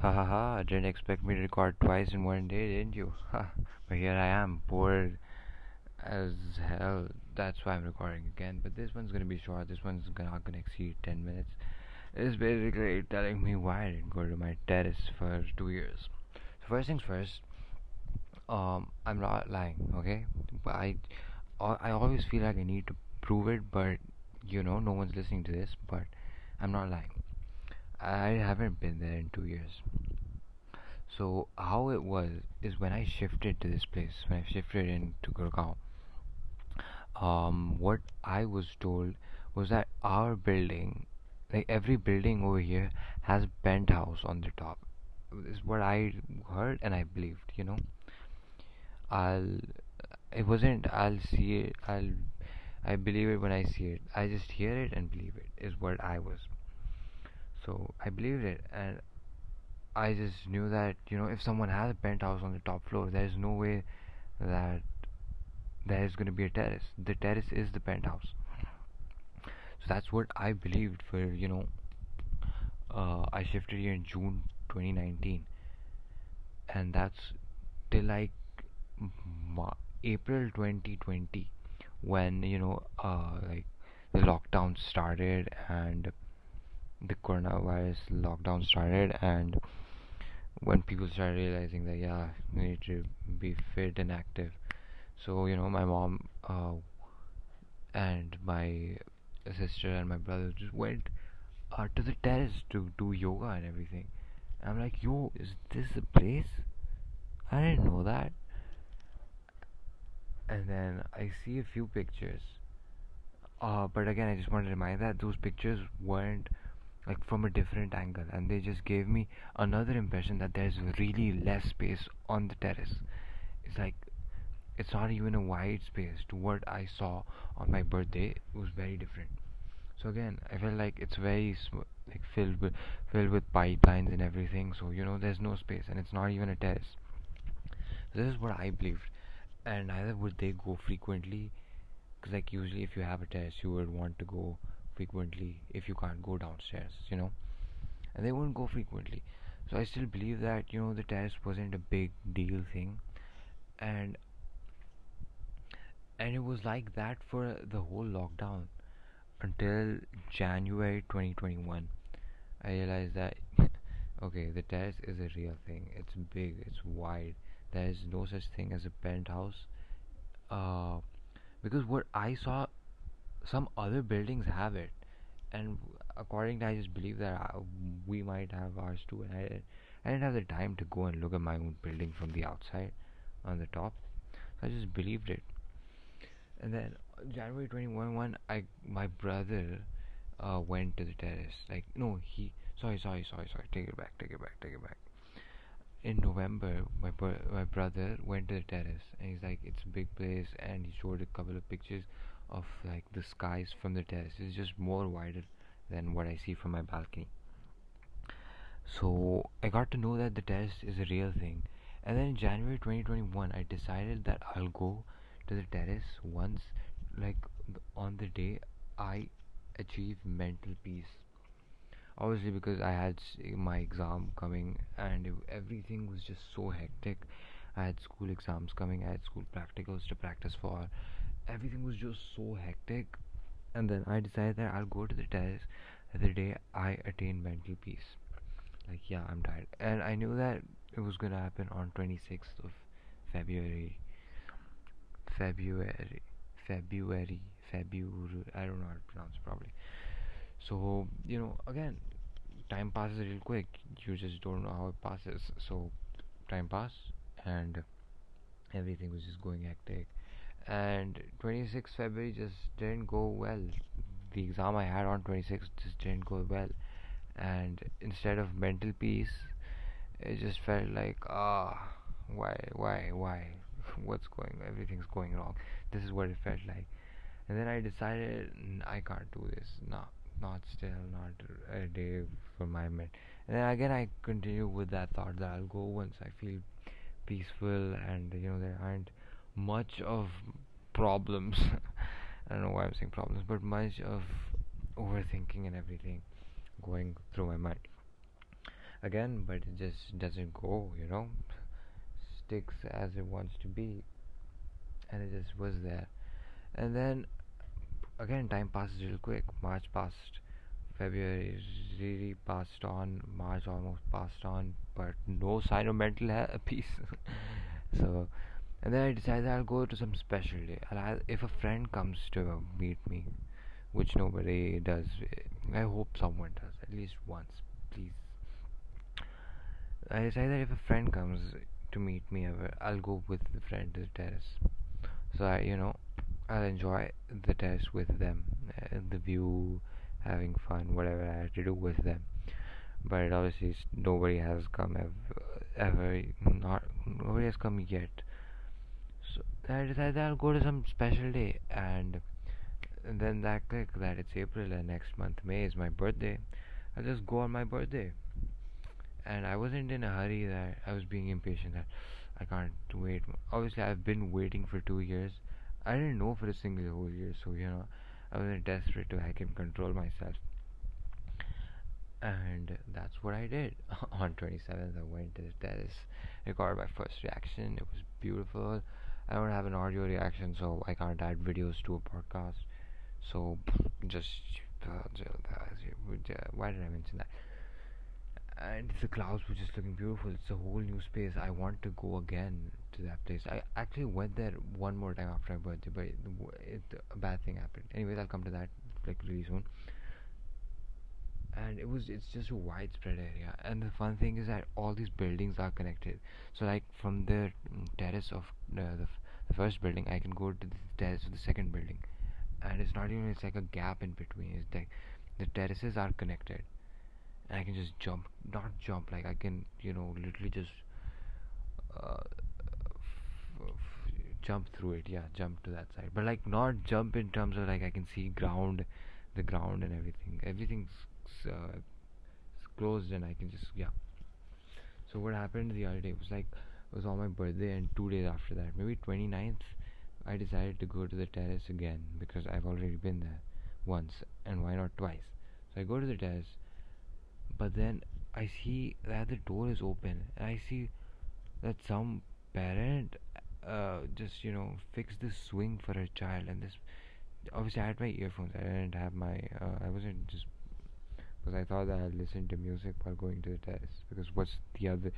Ha ha ha, didn't expect me to record twice in one day, didn't you? Ha, but here I am, bored as hell. That's why I'm recording again. But this one's gonna be short, this one's not gonna exceed 10 minutes. It's basically telling me why I didn't go to my terrace for two years. So, first things first, um, I'm not lying, okay? I, I always feel like I need to prove it, but you know, no one's listening to this, but I'm not lying. I haven't been there in two years. So how it was is when I shifted to this place, when I shifted into Gurgaon, um, what I was told was that our building, like every building over here, has penthouse on the top. Is what I heard and I believed. You know, I'll. It wasn't. I'll see it. I'll. I believe it when I see it. I just hear it and believe it. Is what I was. So I believed it, and I just knew that you know if someone has a penthouse on the top floor, there is no way that there is going to be a terrace. The terrace is the penthouse. So that's what I believed for you know. Uh, I shifted here in June 2019, and that's till like Ma- April 2020 when you know uh, like the lockdown started and the coronavirus lockdown started and when people started realizing that yeah we need to be fit and active. So you know my mom uh, and my sister and my brother just went uh, to the terrace to do yoga and everything. I'm like yo is this the place? I didn't know that. And then i see a few pictures. Uh, but again i just want to remind that those pictures weren't like from a different angle and they just gave me another impression that there's really less space on the terrace. It's like it's not even a wide space to what i saw on my birthday. It was very different. So again i felt like it's very sm- like filled with filled with pipelines and everything. So you know there's no space and it's not even a terrace. This is what i believed and neither would they go frequently because like usually if you have a terrace you would want to go frequently if you can't go downstairs, you know. And they won't go frequently. So I still believe that, you know, the test wasn't a big deal thing. And and it was like that for the whole lockdown until January 2021. I realized that okay, the test is a real thing. It's big, it's wide. There is no such thing as a penthouse. Uh, because what I saw some other buildings have it. And according to I just believe that I, uh, we might have ours too. And I, I didn't have the time to go and look at my own building from the outside on the top. So I just believed it. And then January 21 I my brother uh, went to the terrace. Like no he sorry sorry sorry sorry. Take it back take it back take it back. In November my bro- my brother went to the terrace. And he's like it's a big place. And he showed a couple of pictures of like the skies from the terrace is just more wider than what I see from my balcony. So I got to know that the terrace is a real thing. And then in January 2021, I decided that I'll go to the terrace once, like on the day I achieve mental peace. Obviously, because I had my exam coming and everything was just so hectic. I had school exams coming, I had school practicals to practice for, everything was just so hectic and then I decided that I'll go to the terrace the day I attain mental peace. Like yeah, I'm tired. And I knew that it was gonna happen on twenty sixth of February. February February February I don't know how to pronounce it properly. So, you know, again, time passes real quick. You just don't know how it passes. So time passed and everything was just going hectic and 26 February just didn't go well. The exam I had on 26 just didn't go well, and instead of mental peace, it just felt like ah, why, why, why? What's going? Everything's going wrong. This is what it felt like, and then I decided I can't do this. No, not still, not a day for my mind. And then again, I continue with that thought that I'll go once I feel peaceful and you know there aren't much of problems I don't know why I'm saying problems but much of overthinking and everything going through my mind again, but it just doesn't go, you know, sticks as it wants to be, and it just was there. And then again, time passes real quick. March passed, February really passed on, March almost passed on, but no sign of mental peace. so, and then I decided I'll go to some special day. I'll, if a friend comes to meet me, which nobody does, I hope someone does at least once, please. I that if a friend comes to meet me I'll go with the friend to the terrace. So I, you know, I'll enjoy the terrace with them, uh, the view, having fun, whatever I have to do with them. But obviously, nobody has come ever, ever not nobody has come yet. I decided I'll go to some special day, and, and then that click that it's April and next month May is my birthday. I'll just go on my birthday, and I wasn't in a hurry that I was being impatient that I can't wait. Obviously, I've been waiting for two years. I didn't know for a single whole year, so you know I wasn't desperate to I can control myself. And that's what I did. On 27th, I went to the terrace, recorded my first reaction. It was beautiful. I don't have an audio reaction, so I can't add videos to a podcast. So just uh, why did I mention that? And the clouds were just looking beautiful. It's a whole new space. I want to go again to that place. I actually went there one more time after my birthday, but it, it, a bad thing happened. Anyways, I'll come to that like really soon. And it was it's just a widespread area. And the fun thing is that all these buildings are connected. So like from the terrace of the, the, the first building, I can go to the terrace of the second building, and it's not even it's like a gap in between. It's like the terraces are connected, and I can just jump, not jump like I can you know literally just. Uh, jump through it yeah jump to that side but like not jump in terms of like i can see ground the ground and everything everything's uh, closed and i can just yeah. So what happened the other day was like it was on my birthday and two days after that maybe 29th i decided to go to the terrace again because i've already been there once and why not twice? So i go to the terrace but then i see that the door is open and i see that some parent uh, just you know fixed this swing for a child and this obviously I had my earphones I didn't have my uh, I wasn't just because I thought that I'd listen to music while going to the test. because what's the other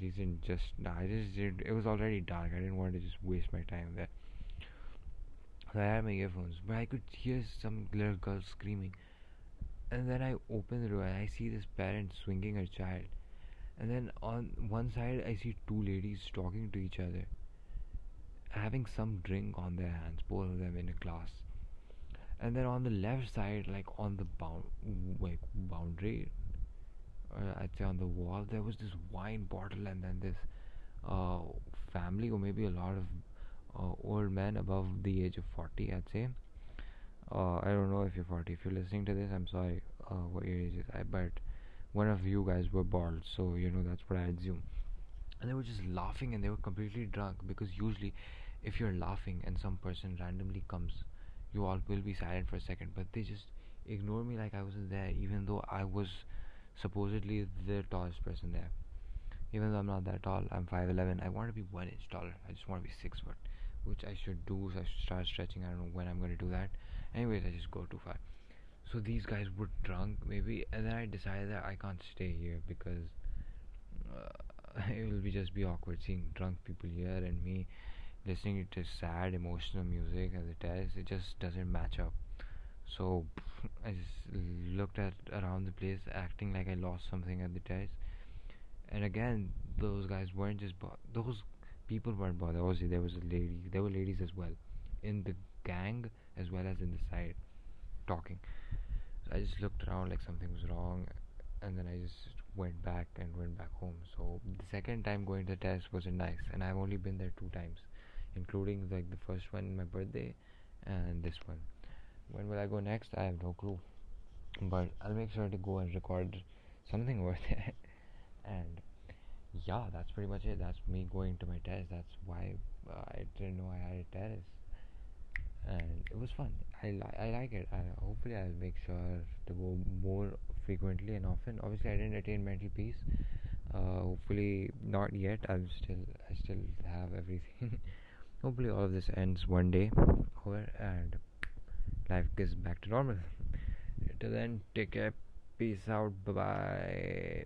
reason just I just did it was already dark I didn't want to just waste my time there so I had my earphones but I could hear some little girl screaming and then I open the door and I see this parent swinging her child and then on one side I see two ladies talking to each other having some drink on their hands, both of them in a glass. And then on the left side, like on the bound, like boundary, uh, I'd say on the wall, there was this wine bottle, and then this uh, family, or maybe a lot of uh, old men above the age of 40, I'd say. Uh, I don't know if you're 40. If you're listening to this, I'm sorry uh, what your age is. I, but one of you guys were bald, so you know that's what I assume and they were just laughing and they were completely drunk because usually if you're laughing and some person randomly comes you all will be silent for a second but they just ignore me like I wasn't there even though I was supposedly the tallest person there. Even though I'm not that tall I'm 5'11 I want to be one inch taller. I just want to be 6 foot which I should do so I should start stretching. I don't know when I'm going to do that. Anyways I just go too far. So these guys were drunk maybe and then I decided that I can't stay here because uh, it will be just be awkward seeing drunk people here and me listening to sad emotional music as it is it just doesn't match up. So i just looked at around the place acting like i lost something at the test. And again those guys weren't just bo- those people weren't bothered. Obviously there was a lady there were ladies as well in the gang as well as in the side talking. So i just looked around like something was wrong and then i just went back and went back home. So the second time going to the test wasn't nice, and I've only been there two times, including like the first one, my birthday, and this one. When will I go next? I have no clue, but I'll make sure to go and record something worth it. and yeah, that's pretty much it. That's me going to my test. That's why uh, I didn't know I had a test, and it was fun. I, li- I like it. Hopefully, I'll make sure to go more frequently and often. Obviously, I didn't attain mental peace. Uh, hopefully, not yet. I'm still, I still have everything. hopefully, all of this ends one day, over and life gets back to normal. Till then, take care. Peace out. Bye bye.